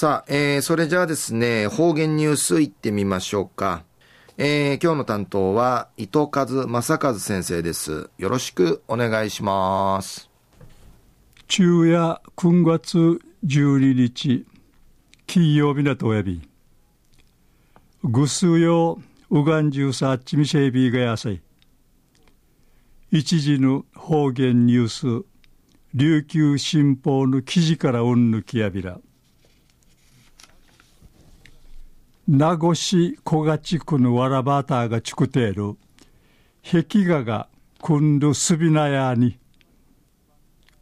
さあ、えー、それじゃあですね、方言ニュースいってみましょうか。えー、今日の担当は伊藤和正和先生です。よろしくお願いします。昼夜9月12日、金曜日なとおやび。ぐすようがんじゅうさっちみせいびがやさい。一時の方言ニュース、琉球新報の記事からうんぬきやびら。名護市小賀地区のわらばたがちくている。壁画がくんるすびなやに。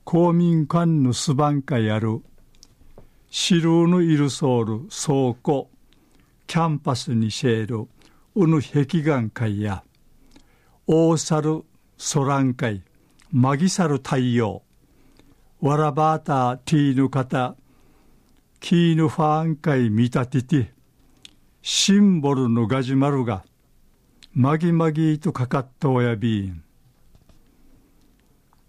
公民館のすばんかやる。シルーのいるソール倉庫。キャンパスにシェールうぬ壁画会や。大猿ソラン会マギサル太陽。わらばたティーヌ方。キーヌファン会見立てて。シンボルのガジュマルがまぎまぎとかかったおやびん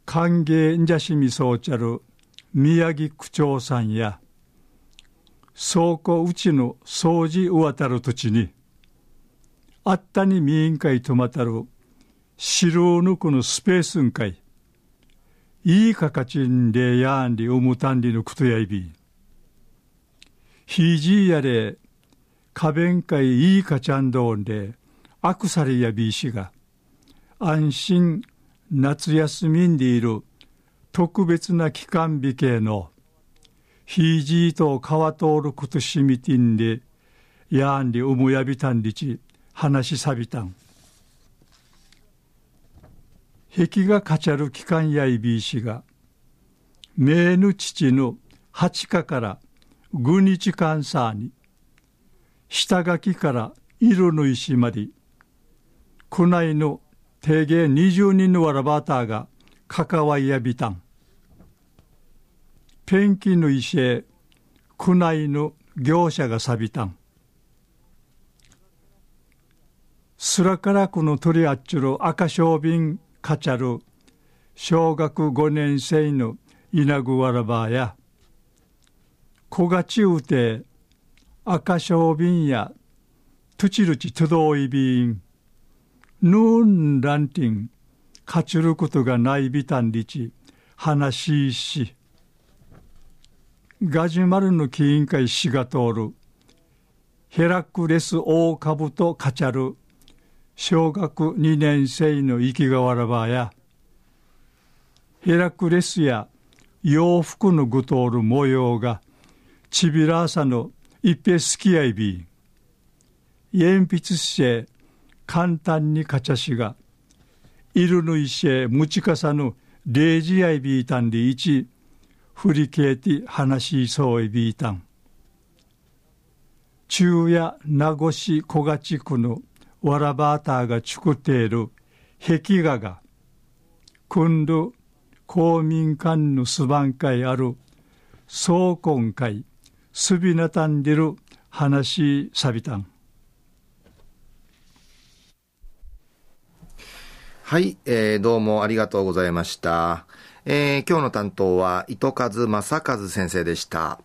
歓迎んじゃしみそうちゃる宮城区長さんや倉庫うちの掃除うわたる土地にあったに民員会とまたる城を抜くのスペースんかいいいかかちんでやんりおむたんりのくとやいびひじやれ花弁会いいかちゃんどんで、アクサリやビーシが、安心夏休みんでいる特別な期間日系の、ひいじいと川通ることしみてんで、やんりうむやびたんりち、話さびたん。壁がかちゃる期間やいびいしが、名ぬ父の八日から五日間さに、下書きから色の石まで、区内の定芸20人のわらばたが関わいやびたん。ペンキの石へ区内の業者が錆びたん。すらからくの取りあっちゅる赤小瓶かちゃる小学5年生の稲具わらばや小がちうて赤小瓶やトゥチルチトドイビンヌーンランティン勝ちることがないビタンリチ話しし。ガジュマルの起員会しが通る。ヘラクレス大株とカチャル小学2年生の生きがわらばや。ヘラクレスや洋服のぐとおる模様がちびらさの一平好きやいび鉛筆して簡単にかちゃしがいるぬいしむちかさぬレジやいびいたんでいち振りけて話しそういびいたん中夜名護市小賀地区のわらばーターが作っている壁画が今度公民館のすばん会ある総根会すびなたんでる話さびたん。はい、えー、どうもありがとうございました。えー、今日の担当は糸数正和先生でした。